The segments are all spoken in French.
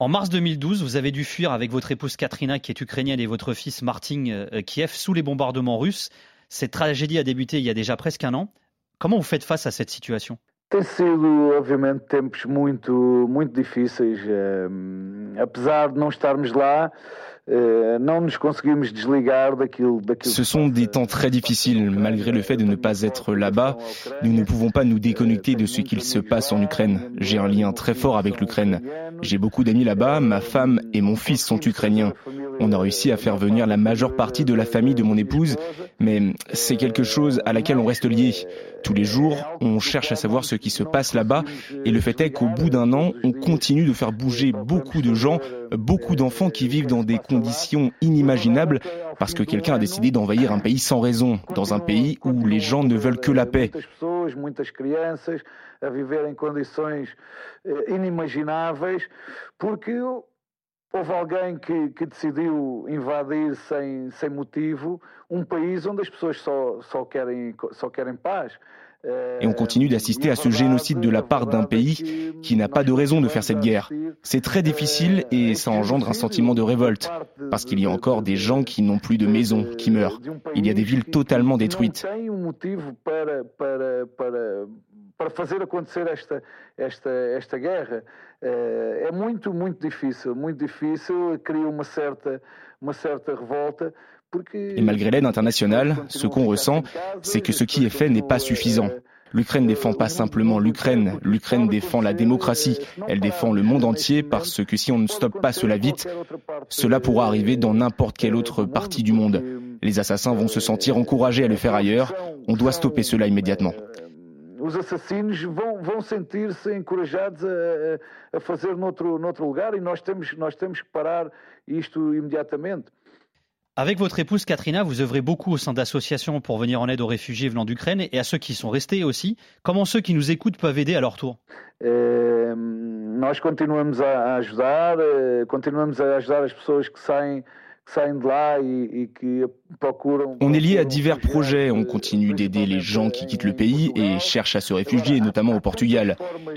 En mars 2012, vous avez dû fuir avec votre épouse Katrina, qui est ukrainienne, et votre fils Martin euh, Kiev, sous les bombardements russes. Cette tragédie a débuté il y a déjà presque un an. Comment vous faites face à cette situation? Tem sido, obviamente, tempos muito, muito difíceis. Apesar de não estarmos lá, não nos conseguimos desligar daquilo, daquilo. Ce sont des temps très difficiles. Malgré le fait de ne pas être là-bas, nous ne pouvons pas nous déconnecter de ce qu'il se passe en Ukraine. J'ai un lien très fort avec l'Ukraine. J'ai beaucoup d'amis là-bas. Ma femme et mon fils sont ukrainiens. On a réussi à faire venir la majeure partie de la famille de mon épouse, mais c'est quelque chose à laquelle on reste lié. Tous les jours, on cherche à savoir ce qui se passe là-bas, et le fait est qu'au bout d'un an, on continue de faire bouger beaucoup de gens, beaucoup d'enfants qui vivent dans des conditions inimaginables, parce que quelqu'un a décidé d'envahir un pays sans raison, dans un pays où les gens ne veulent que la paix. Houve alguém que, que, decidiu invadir sem, sem motivo um país onde as pessoas só, só, querem, só querem paz. Et on continue d'assister à ce génocide de la part d'un pays qui n'a pas de raison de faire cette guerre. C'est très difficile et ça engendre un sentiment de révolte, parce qu'il y a encore des gens qui n'ont plus de maison, qui meurent. Il y a des villes totalement détruites. Fazer acontecer esta, esta, esta guerra. É muito, muito difícil, muito difícil, cria uma certa, uma certa revolta. Et malgré l'aide internationale, ce qu'on ressent, c'est que ce qui est fait n'est pas suffisant. L'Ukraine ne défend pas simplement l'Ukraine, l'Ukraine défend la démocratie, elle défend le monde entier parce que si on ne stoppe pas cela vite, cela pourra arriver dans n'importe quelle autre partie du monde. Les assassins vont se sentir encouragés à le faire ailleurs, on doit stopper cela immédiatement. Os assassinos vão, vão sentir-se encorajados a, a fazer noutro, noutro lugar e nós temos, nós temos que parar isto imediatamente. Avec votre épouse Katrina, vous œuvrez beaucoup au sein d'associations pour venir en aide aux réfugiés venant d'Ukraine et à ceux qui sont restés aussi. Comment ceux qui nous écoutent peuvent aider à leur tour eh, Nós continuamos a ajudar, eh, continuamos a ajudar as pessoas que saem On est lié à divers projets, on continue d'aider les gens qui quittent le pays et cherchent à se réfugier, notamment au Portugal.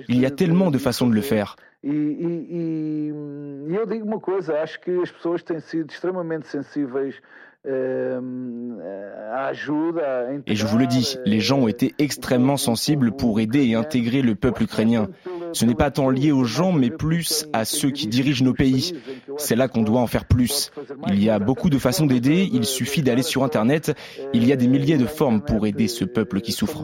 Il y a tellement de façons de le faire. E, e, e extremamente sensíveis et je vous le dis, les gens ont été extrêmement sensibles pour aider et intégrer le peuple ukrainien. Ce n'est pas tant lié aux gens, mais plus à ceux qui dirigent nos pays. C'est là qu'on doit en faire plus. Il y a beaucoup de façons d'aider, il suffit d'aller sur Internet. Il y a des milliers de formes pour aider ce peuple qui souffre.